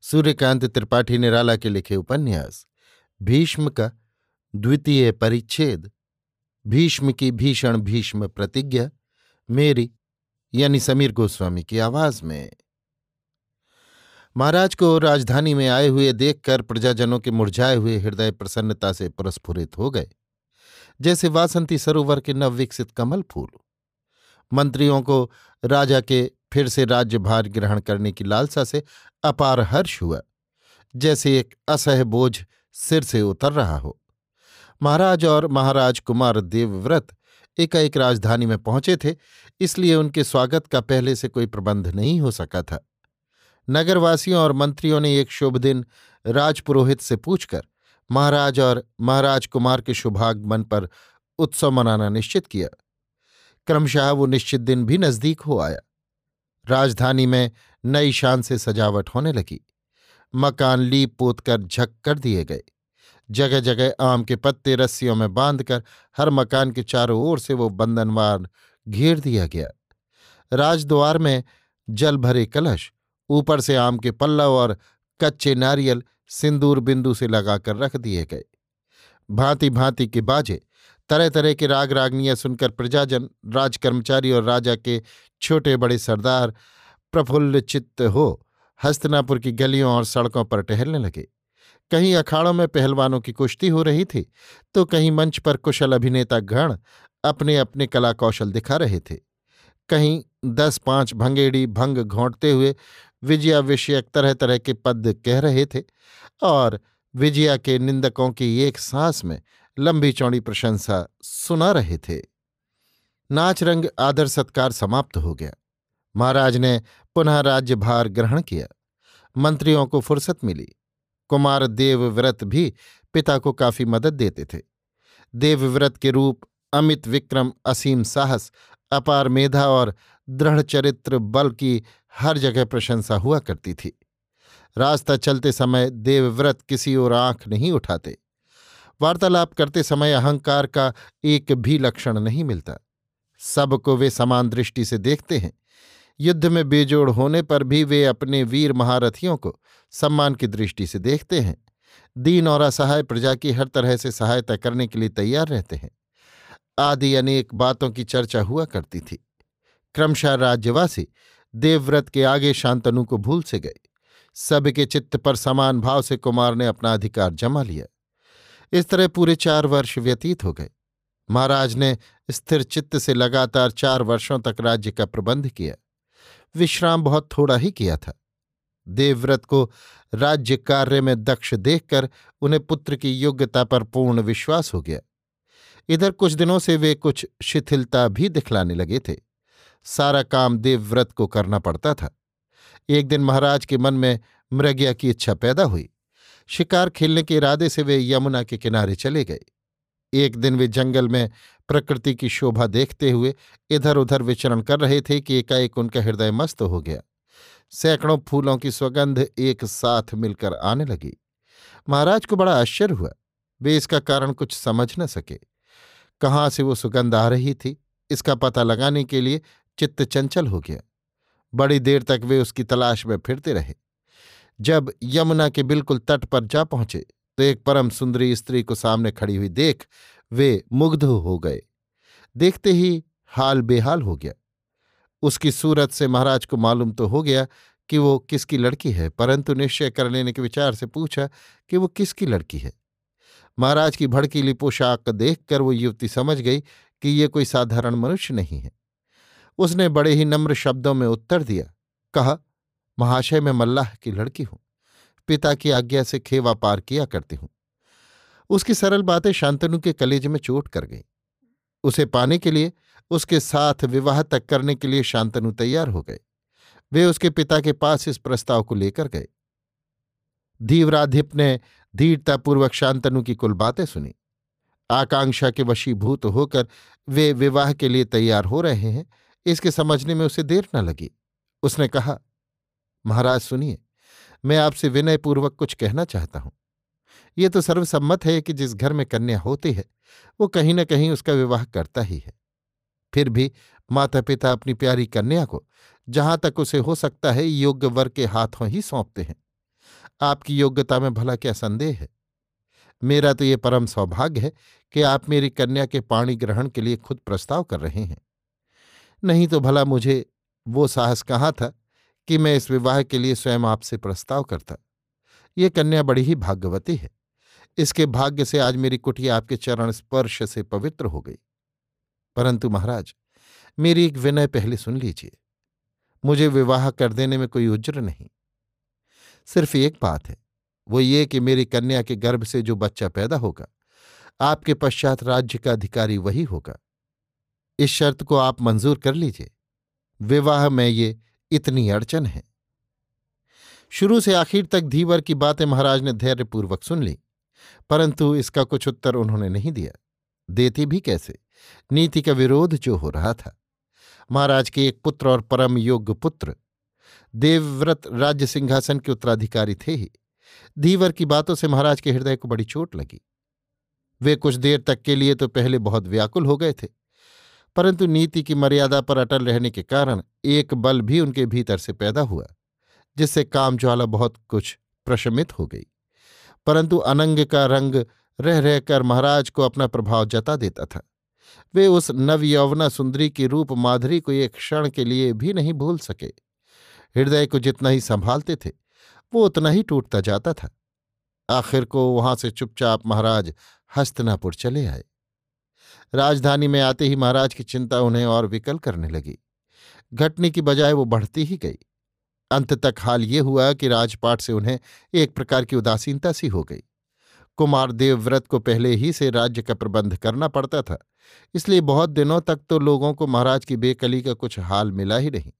सूर्यकांत त्रिपाठी निराला के लिखे उपन्यास, भीष्म का द्वितीय परिच्छेद, भीष्म की भीषण भीष्म प्रतिज्ञा, मेरी, यानी समीर गोस्वामी की आवाज़ में। महाराज को राजधानी में आए हुए देखकर प्रजाजनों के मुरझाए हुए हृदय प्रसन्नता से पुरस्फुरित हो गए। जैसे वासंती सरोवर के नवविकसित कमल फूल। मंत्रियों को राजा के फिर से राज्यभार ग्रहण करने की लालसा से अपार हर्ष हुआ। जैसे एक असह बोझ सिर से उतर रहा हो। महाराज और महाराज कुमार देवव्रत एकाएक राजधानी में पहुँचे थे, इसलिए उनके स्वागत का पहले से कोई प्रबंध नहीं हो सका था। नगरवासियों और मंत्रियों ने एक शुभ दिन राजपुरोहित से पूछकर महाराज और महाराज कुमार के शुभागमन पर उत्सव मनाना निश्चित किया। क्रमशः वो निश्चित दिन भी नज़दीक हो आया। राजधानी में नई शान से सजावट होने लगी। मकान लीप पोत कर झक कर दिए गए। जगह जगह आम के पत्ते रस्सियों में बांधकर हर मकान के चारों ओर से वो बंधनवार घेर दिया गया। राजद्वार में जल भरे कलश, ऊपर से आम के पल्लव और कच्चे नारियल सिंदूर बिंदु से लगाकर रख दिए गए। भांति भांति के बाजे तरह तरह के राग रागनियाँ सुनकर प्रजाजन, राजकर्मचारी और राजा के छोटे बड़े सरदार प्रफुल्ल चित्त हो हस्तनापुर की गलियों और सड़कों पर टहलने लगे। कहीं अखाड़ों में पहलवानों की कुश्ती हो रही थी तो कहीं मंच पर कुशल अभिनेता गण अपने अपने कला कौशल दिखा रहे थे। कहीं दस पाँच भंगेड़ी भंग घोंटते हुए विजया विषयक तरह तरह के पद कह रहे थे और विजया के निंदकों की एक सांस में लंबी चौड़ी प्रशंसा सुना रहे थे। नाच रंग आदर सत्कार समाप्त हो गया। महाराज ने पुनः राज्यभार ग्रहण किया। मंत्रियों को फुर्सत मिली। कुमार देवव्रत भी पिता को काफ़ी मदद देते थे। देवव्रत के रूप अमित विक्रम असीम साहस, अपार मेधा और दृढ़ चरित्र बल की हर जगह प्रशंसा हुआ करती थी। रास्ता चलते समय देवव्रत किसी ओर आँख नहीं उठाते। वार्तालाप करते समय अहंकार का एक भी लक्षण नहीं मिलता। सबको वे समान दृष्टि से देखते हैं। युद्ध में बेजोड़ होने पर भी वे अपने वीर महारथियों को सम्मान की दृष्टि से देखते हैं। दीन और असहाय प्रजा की हर तरह से सहायता करने के लिए तैयार रहते हैं। आदि अनेक बातों की चर्चा हुआ करती थी। क्रमशः राज्यवासी देवव्रत के आगे शांतनु को भूल से गए। सबके चित्त पर समान भाव से कुमार ने अपना अधिकार जमा लिया। इस तरह पूरे चार वर्ष व्यतीत हो गए। महाराज ने स्थिर चित्त से लगातार चार वर्षों तक राज्य का प्रबंध किया। विश्राम बहुत थोड़ा ही किया था। देवव्रत को राज्य कार्य में दक्ष देखकर उन्हें पुत्र की योग्यता पर पूर्ण विश्वास हो गया। इधर कुछ दिनों से वे कुछ शिथिलता भी दिखलाने लगे थे। सारा काम देवव्रत को करना पड़ता था। एक दिन महाराज के मन में मृग्या की इच्छा पैदा हुई। शिकार खेलने के इरादे से वे यमुना के किनारे चले गए। एक दिन वे जंगल में प्रकृति की शोभा देखते हुए इधर उधर विचरण कर रहे थे कि एकाएक उनका हृदय मस्त हो गया। सैकड़ों फूलों की सुगंध एक साथ मिलकर आने लगी। महाराज को बड़ा आश्चर्य हुआ। वे इसका कारण कुछ समझ न सके। कहाँ से वो सुगंध आ रही थी? इसका पता लगाने के लिए चित्त चंचल हो गया। बड़ी देर तक वे उसकी तलाश में फिरते रहे। जब यमुना के बिल्कुल तट पर जा पहुँचे तो एक परम सुंदरी स्त्री को सामने खड़ी हुई देख वे मुग्ध हो गए। देखते ही हाल बेहाल हो गया। उसकी सूरत से महाराज को मालूम तो हो गया कि वो किसकी लड़की है, परंतु निश्चय कर लेने के विचार से पूछा कि वो किसकी लड़की है। महाराज की भड़कीली पोशाक देखकर वो युवती समझ गई कि ये कोई साधारण मनुष्य नहीं है। उसने बड़े ही नम्र शब्दों में उत्तर दिया, कहा महाशय मैं मल्लाह की लड़की हूँ। पिता की आज्ञा से खेवा पार किया करती हूँ। उसकी सरल बातें शांतनु के कलेज में चोट कर गई। उसे पाने के लिए, उसके साथ विवाह तक करने के लिए शांतनु तैयार हो गए। वे उसके पिता के पास इस प्रस्ताव को लेकर गए। धीवराधिप ने धीरतापूर्वक शांतनु की कुल बातें सुनी। आकांक्षा के वशीभूत होकर वे विवाह के लिए तैयार हो रहे हैं। इसके समझने में उसे देर न लगी। उसने कहा महाराज सुनिए, मैं आपसे विनयपूर्वक कुछ कहना चाहता हूँ। ये तो सर्वसम्मत है कि जिस घर में कन्या होती है, वो कहीं ना कहीं उसका विवाह करता ही है। फिर भी माता पिता अपनी प्यारी कन्या को, जहाँ तक उसे हो सकता है, योग्य वर के हाथों ही सौंपते हैं। आपकी योग्यता में भला क्या संदेह है? मेरा तो ये परम सौभाग्य है कि आप मेरी कन्या के पाणी ग्रहण के लिए खुद प्रस्ताव कर रहे हैं। नहीं तो भला मुझे वो साहस कहाँ था कि मैं इस विवाह के लिए स्वयं आपसे प्रस्ताव करता। ये कन्या बड़ी ही भाग्यवती है। इसके भाग्य से आज मेरी कुटिया आपके चरण स्पर्श से पवित्र हो गई। परंतु महाराज, मेरी एक विनय पहले सुन लीजिए। मुझे विवाह कर देने में कोई उज्र नहीं। सिर्फ़ एक बात है, वो ये कि मेरी कन्या के गर्भ से जो बच्चा पैदा होगा, आपके पश्चात राज्य का अधिकारी वही होगा। इस शर्त को आप मंजूर कर लीजिए। विवाह में ये इतनी अड़चन है। शुरू से आखिर तक धीवर की बातें महाराज ने धैर्यपूर्वक सुन ली, परंतु इसका कुछ उत्तर उन्होंने नहीं दिया। देती भी कैसे? नीति का विरोध जो हो रहा था। महाराज के एक पुत्र और परम योग्य पुत्र, देवव्रत राज्य सिंहासन के उत्तराधिकारी थे ही। धीवर की बातों से महाराज के हृदय को बड़ी चोट लगी। वे कुछ देर तक के लिए तो पहले बहुत व्याकुल हो गए थे। परंतु नीति की मर्यादा पर अटल रहने के कारण एक बल भी उनके भीतर से पैदा हुआ, जिससे कामज्वाला बहुत कुछ प्रशमित हो गई। परंतु अनंग का रंग रह रहकर महाराज को अपना प्रभाव जता देता था। वे उस नवयौवना सुंदरी की रूप माधुरी को एक क्षण के लिए भी नहीं भूल सके। हृदय को जितना ही संभालते थे, वो उतना ही टूटता जाता था। आखिर को वहाँ से चुपचाप महाराज हस्तनापुर चले आए। राजधानी में आते ही महाराज की चिंता उन्हें और विकल करने लगी। घटने की बजाय वो बढ़ती ही गई। अंत तक हाल ये हुआ कि राजपाट से उन्हें एक प्रकार की उदासीनता सी हो गई। कुमार देवव्रत को पहले ही से राज्य का प्रबंध करना पड़ता था, इसलिए बहुत दिनों तक तो लोगों को महाराज की बेकली का कुछ हाल मिला ही नहीं।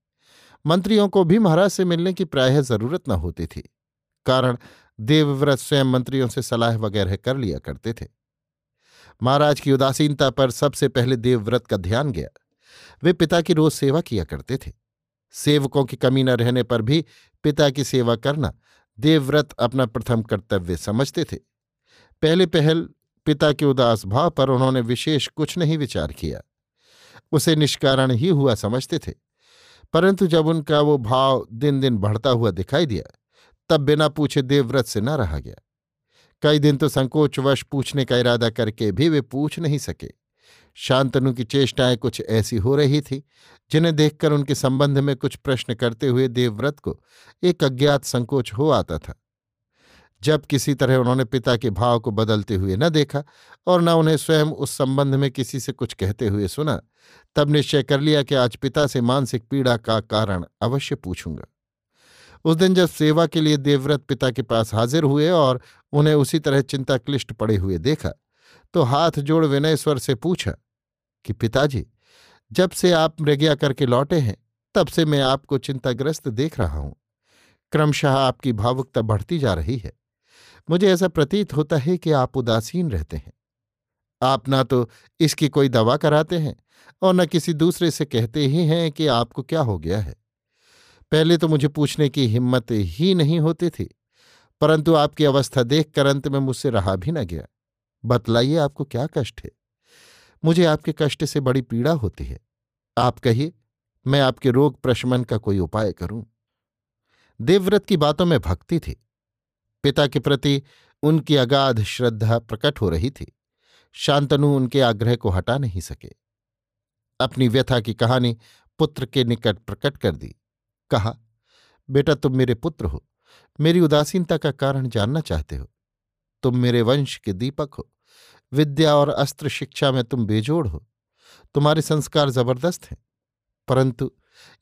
मंत्रियों को भी महाराज से मिलने की प्रायः ज़रूरत न होती थी, कारण देवव्रत स्वयं मंत्रियों से सलाह वगैरह कर लिया करते थे। महाराज की उदासीनता पर सबसे पहले देवव्रत का ध्यान गया। वे पिता की रोज सेवा किया करते थे। सेवकों की कमी न रहने पर भी पिता की सेवा करना देवव्रत अपना प्रथम कर्तव्य समझते थे। पहले पहल पिता के उदास भाव पर उन्होंने विशेष कुछ नहीं विचार किया। उसे निष्कारण ही हुआ समझते थे। परंतु जब उनका वो भाव दिन दिन बढ़ता हुआ दिखाई दिया, तब बिना पूछे देवव्रत से न रहा गया। कई दिन तो संकोचवश पूछने का इरादा करके भी वे पूछ नहीं सके। शांतनु की चेष्टाएँ कुछ ऐसी हो रही थी, जिन्हें देखकर उनके संबंध में कुछ प्रश्न करते हुए देवव्रत को एक अज्ञात संकोच हो आता था। जब किसी तरह उन्होंने पिता के भाव को बदलते हुए न देखा और न उन्हें स्वयं उस संबंध में किसी से कुछ कहते हुए सुना, तब निश्चय कर लिया कि आज पिता से मानसिक पीड़ा का कारण अवश्य पूछूँगा। उस दिन जब सेवा के लिए देवव्रत पिता के पास हाजिर हुए और उन्हें उसी तरह चिंता क्लिष्ट पड़े हुए देखा तो हाथ जोड़ विनय स्वर से पूछा कि, पिताजी, जब से आप मृग्या करके लौटे हैं, तब से मैं आपको चिंताग्रस्त देख रहा हूँ। क्रमशः आपकी भावुकता बढ़ती जा रही है। मुझे ऐसा प्रतीत होता है कि आप उदासीन रहते हैं। आप ना तो इसकी कोई दवा कराते हैं और न किसी दूसरे से कहते ही हैं कि आपको क्या हो गया है। पहले तो मुझे पूछने की हिम्मत ही नहीं होती थी, परंतु आपकी अवस्था देखकर अंत में मुझसे रहा भी न गया। बतलाइए आपको क्या कष्ट है? मुझे आपके कष्ट से बड़ी पीड़ा होती है। आप कहिए, मैं आपके रोग प्रशमन का कोई उपाय करूँ? देवव्रत की बातों में भक्ति थी। पिता के प्रति उनकी अगाध श्रद्धा प्रकट हो रही थी। शांतनु उनके आग्रह को हटा नहीं सके। अपनी व्यथा की कहानी पुत्र के निकट प्रकट कर दी। कहा, बेटा, तुम मेरे पुत्र हो। मेरी उदासीनता का कारण जानना चाहते हो। तुम मेरे वंश के दीपक हो। विद्या और अस्त्र शिक्षा में तुम बेजोड़ हो। तुम्हारे संस्कार ज़बरदस्त हैं। परंतु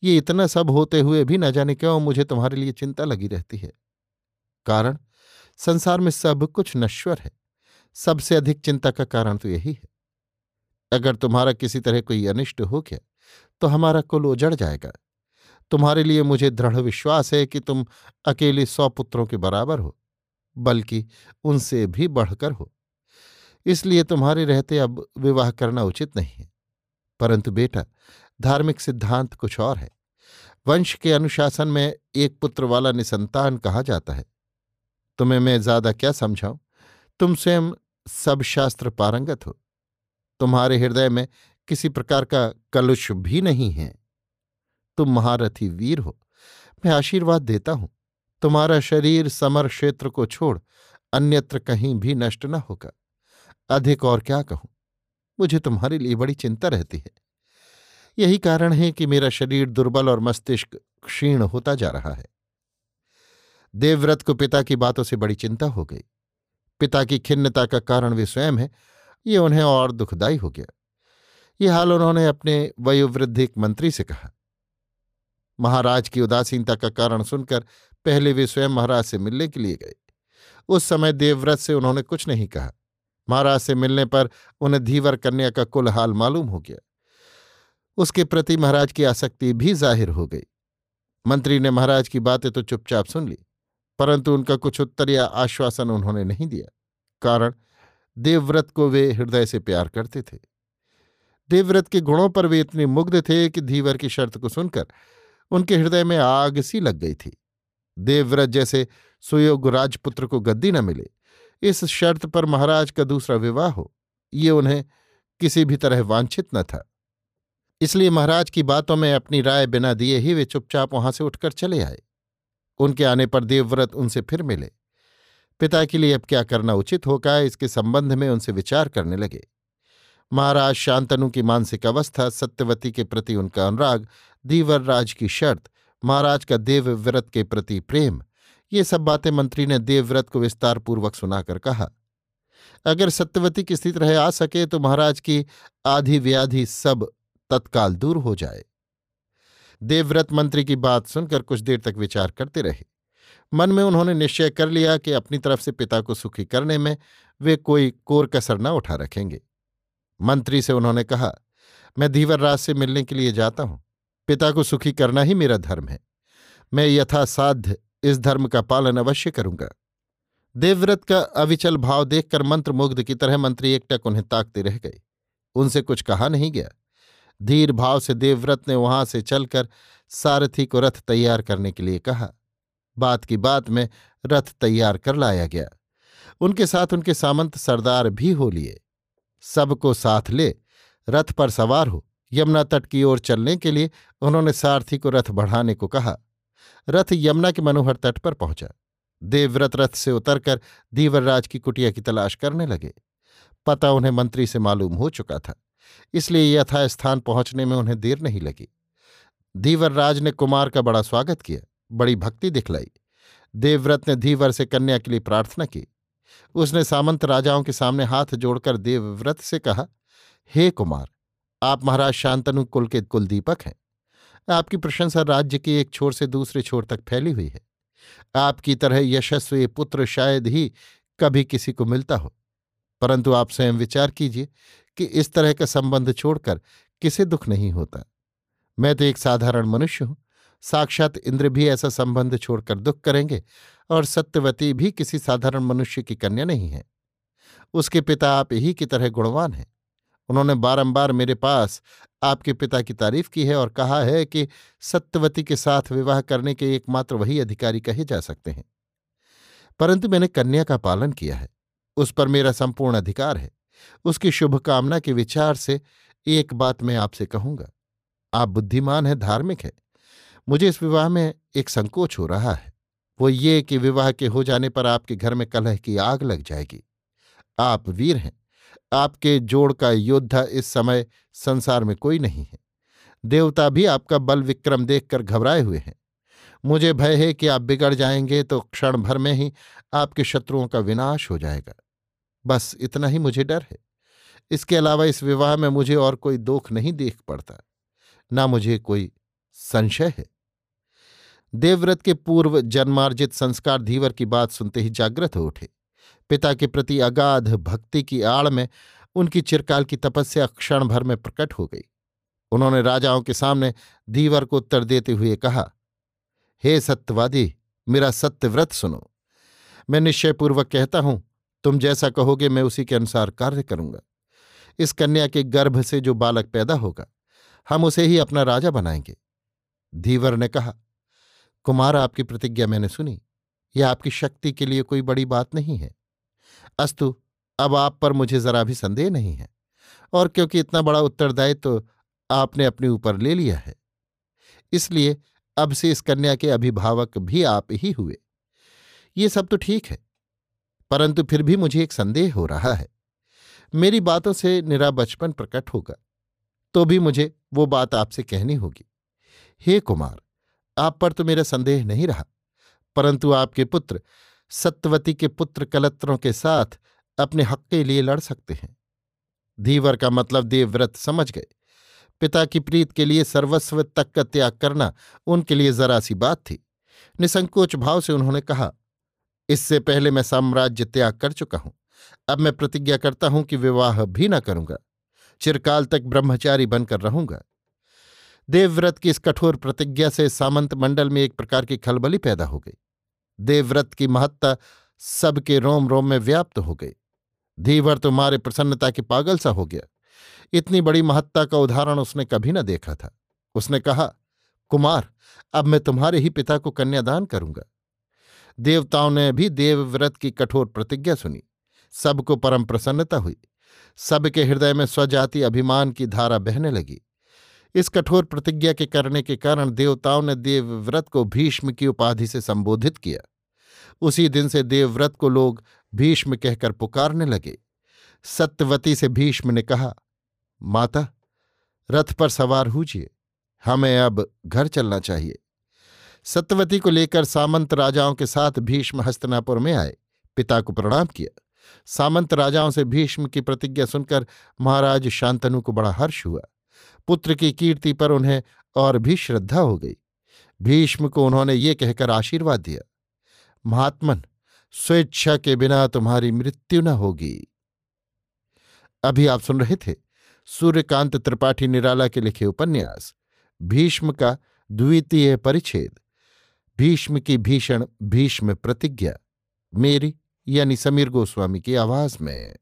ये इतना सब होते हुए भी न जाने क्यों मुझे तुम्हारे लिए चिंता लगी रहती है। कारण, संसार में सब कुछ नश्वर है। सबसे अधिक चिंता का कारण तो यही है। अगर तुम्हारा किसी तरह कोई अनिष्ट हो गया तो हमारा कुल उजड़ जाएगा। तुम्हारे लिए मुझे दृढ़ विश्वास है कि तुम अकेले सौ पुत्रों के बराबर हो, बल्कि उनसे भी बढ़कर हो। इसलिए तुम्हारे रहते अब विवाह करना उचित नहीं है। परंतु बेटा, धार्मिक सिद्धांत कुछ और है। वंश के अनुशासन में एक पुत्र वाला निसंतान कहा जाता है? तुम्हें मैं ज़्यादा क्या समझाऊं? तुम स्वयं सब शास्त्र पारंगत हो। तुम्हारे हृदय में किसी प्रकार का कलुष भी नहीं है। तुम महारथी वीर हो। मैं आशीर्वाद देता हूँ। तुम्हारा शरीर समर क्षेत्र को छोड़, अन्यत्र कहीं भी नष्ट न होगा। अधिक और क्या कहूँ? मुझे तुम्हारे लिए बड़ी चिंता रहती है। यही कारण है कि मेरा शरीर दुर्बल और मस्तिष्क क्षीण होता जा रहा है। देवव्रत को पिता की बातों से बड़ी चिंता हो गई। पिता की खिन्नता का कारण वे स्वयं है, ये उन्हें और दुखदायी हो गया। ये हाल उन्होंने अपने वयोवृद्धिक मंत्री से कहा। महाराज की उदासीनता का कारण सुनकर पहले वे स्वयं महाराज से मिलने के लिए गए। उस समय देवव्रत से उन्होंने कुछ नहीं कहा। महाराज से मिलने पर उन्हें धीवर कन्या का कुल हाल मालूम हो गया। उसके प्रति महाराज की आसक्ति भी ज़ाहिर हो गई। मंत्री ने महाराज की बातें तो चुपचाप सुन ली, परंतु उनका कुछ उत्तर या आश्वासन उन्होंने नहीं दिया, कारण देवव्रत को वे हृदय से प्यार करते थे। देवव्रत के गुणों पर वे इतने मुग्ध थे कि धीवर की शर्त को सुनकर उनके हृदय में आग सी लग गई थी। देवव्रत जैसे सुयोग राजपुत्र को गद्दी न मिले। इस शर्त पर महाराज का दूसरा विवाह हो, ये उन्हें किसी भी तरह वांछित न था। इसलिए महाराज की बातों में अपनी राय बिना दिए ही वे चुपचाप वहाँ से उठकर चले आए। उनके आने पर देवव्रत उनसे फिर मिले। पिता के लिए अब क्या करना उचित होगा, इसके संबंध में उनसे विचार करने लगे। महाराज शांतनु की मानसिक अवस्था, सत्यवती के प्रति उनका अनुराग दीवर राज की शर्त, महाराज का देवव्रत के प्रति प्रेम, ये सब बातें मंत्री ने देवव्रत को विस्तारपूर्वक सुनाकर कहा। अगर सत्यवती की स्थिति रहे आ सके तो महाराज की आधी व्याधि सब तत्काल दूर हो जाए। देवव्रत मंत्री की बात सुनकर कुछ देर तक विचार करते रहे। मन में उन्होंने निश्चय कर लिया कि अपनी तरफ़ से पिता को सुखी करने में वे कोई कोर कसर न उठा रखेंगे। मंत्री से उन्होंने कहा, मैं धीवर राज से मिलने के लिए जाता हूँ। पिता को सुखी करना ही मेरा धर्म है। मैं यथासाध्य इस धर्म का पालन अवश्य करूँगा। देवव्रत का अविचल भाव देखकर मंत्रमुग्ध की तरह मंत्री एकटक उन्हें ताकते रह गए। उनसे कुछ कहा नहीं गया। धीर भाव से देवव्रत ने वहाँ से चलकर सारथी को रथ तैयार करने के लिए कहा। बात की बात में रथ तैयार कर लाया गया। उनके साथ उनके सामंत सरदार भी हो लिए। सबको साथ ले, रथ पर सवार हो। यमुना तट की ओर चलने के लिए उन्होंने सारथी को रथ बढ़ाने को कहा। रथ यमुना के मनोहर तट पर पहुँचा। देवव्रत रथ से उतरकर दीवरराज की कुटिया की तलाश करने लगे। पता उन्हें मंत्री से मालूम हो चुका था, इसलिए यथास्थान पहुँचने में उन्हें देर नहीं लगी। धीवरराज ने कुमार का बड़ा स्वागत किया, बड़ी भक्ति दिखलाई। देवव्रत ने धीवर से कन्या के लिए प्रार्थना की। उसने सामंत राजाओं के सामने हाथ जोड़कर देवव्रत से कहा, हे कुमार आप महाराज शांतनु कुल के कुलदीपक हैं। आपकी प्रशंसा राज्य के एक छोर से दूसरे छोर तक फैली हुई है। आपकी तरह यशस्वी पुत्र शायद ही कभी किसी को मिलता हो। परंतु आप स्वयं विचार कीजिए कि इस तरह का संबंध छोड़कर किसे दुख नहीं होता। मैं तो एक साधारण मनुष्य हूँ। साक्षात इंद्र भी ऐसा संबंध छोड़कर दुख करेंगे और सत्यवती भी किसी साधारण मनुष्य की कन्या नहीं है। उसके पिता आप ही की तरह गुणवान हैं। उन्होंने बारंबार मेरे पास आपके पिता की तारीफ़ की है और कहा है कि सत्यवती के साथ विवाह करने के एकमात्र वही अधिकारी कहे जा सकते हैं। परंतु मैंने कन्या का पालन किया है। उस पर मेरा संपूर्ण अधिकार है। उसकी शुभकामना के विचार से एक बात मैं आपसे कहूँगा। आप बुद्धिमान हैं, धार्मिक है। मुझे इस विवाह में एक संकोच हो रहा है। वो ये कि विवाह के हो जाने पर आपके घर में कलह की आग लग जाएगी। आप वीर हैं। आपके जोड़ का योद्धा इस समय संसार में कोई नहीं है। देवता भी आपका बल विक्रम देखकर घबराए हुए हैं। मुझे भय है कि आप बिगड़ जाएँगे तो क्षण भर में ही आपके शत्रुओं का विनाश हो जाएगा। बस इतना ही मुझे डर है। इसके अलावा इस विवाह में मुझे और कोई दुख नहीं देख पड़ता। ना मुझे कोई संशय है। देवव्रत के पूर्व जन्मार्जित संस्कार धीवर की बात सुनते ही जागृत हो उठे। पिता के प्रति अगाध भक्ति की आड़ में उनकी चिरकाल की तपस्या क्षण भर में प्रकट हो गई। उन्होंने राजाओं के सामने धीवर को उत्तर देते हुए कहा, हे सत्यवादी, मेरा सत्यव्रत सुनो। मैं निश्चयपूर्वक कहता हूँ, तुम जैसा कहोगे मैं उसी के अनुसार कार्य करूँगा। इस कन्या के गर्भ से जो बालक पैदा होगा, हम उसे ही अपना राजा बनाएँगे। धीवर ने कहा, कुमार, आपकी प्रतिज्ञा मैंने सुनी। यह आपकी शक्ति के लिए कोई बड़ी बात नहीं है। अस्तु, अब आप पर मुझे जरा भी संदेह नहीं है। और क्योंकि इतना बड़ा उत्तरदायित्व तो आपने अपने ऊपर ले लिया है, इसलिए अब से इस कन्या के अभिभावक भी आप ही हुए। ये सब तो ठीक है, परंतु फिर भी मुझे एक संदेह हो रहा है। मेरी बातों से निरा बचपन प्रकट होगा तो भी मुझे वो बात आपसे कहनी होगी। हे कुमार, आप पर तो मेरा संदेह नहीं रहा, परंतु आपके पुत्र सत्यवती के पुत्र कलत्रों के साथ अपने हक के लिए लड़ सकते हैं। धीवर का मतलब देवव्रत समझ गए। पिता की प्रीत के लिए सर्वस्व तक का त्याग करना उनके लिए जरा सी बात थी। निसंकोच भाव से उन्होंने कहा, इससे पहले मैं साम्राज्य त्याग कर चुका हूँ। अब मैं प्रतिज्ञा करता हूँ कि विवाह भी न करूँगा। चिरकाल तक ब्रह्मचारी बनकर रहूँगा। देवव्रत की इस कठोर प्रतिज्ञा से सामंत मंडल में एक प्रकार की खलबली पैदा हो गई। देवव्रत की महत्ता सबके रोम रोम में व्याप्त हो गई। धीवर तो मारे प्रसन्नता के पागल सा हो गया। इतनी बड़ी महत्ता का उदाहरण उसने कभी न देखा था। उसने कहा, कुमार, अब मैं तुम्हारे ही पिता को कन्यादान करूँगा। देवताओं ने भी देवव्रत की कठोर प्रतिज्ञा सुनी। सबको परम प्रसन्नता हुई। सबके हृदय में स्वजाति अभिमान की धारा बहने लगी। इस कठोर प्रतिज्ञा के करने के कारण देवताओं ने देवव्रत को भीष्म की उपाधि से संबोधित किया। उसी दिन से देवव्रत को लोग भीष्म कहकर पुकारने लगे। सत्यवती से भीष्म ने कहा, माता, रथ पर सवार हुजिए। हमें अब घर चलना चाहिए सत्यवती को लेकर सामंत राजाओं के साथ भीष्म हस्तनापुर में आए। पिता को प्रणाम किया। सामंत राजाओं से भीष्म की प्रतिज्ञा सुनकर महाराज शांतनु को बड़ा हर्ष हुआ। पुत्र की कीर्ति पर उन्हें और भी श्रद्धा हो गई। भीष्म को उन्होंने ये कहकर आशीर्वाद दिया, महात्मन, स्वेच्छा के बिना तुम्हारी मृत्यु न होगी। अभी आप सुन रहे थे सूर्यकांत त्रिपाठी निराला के लिखे उपन्यास, भीष्म का द्वितीय परिच्छेद, भीष्म की भीषण भीष्म प्रतिज्ञा, मेरी यानी समीर गोस्वामी की आवाज़ में।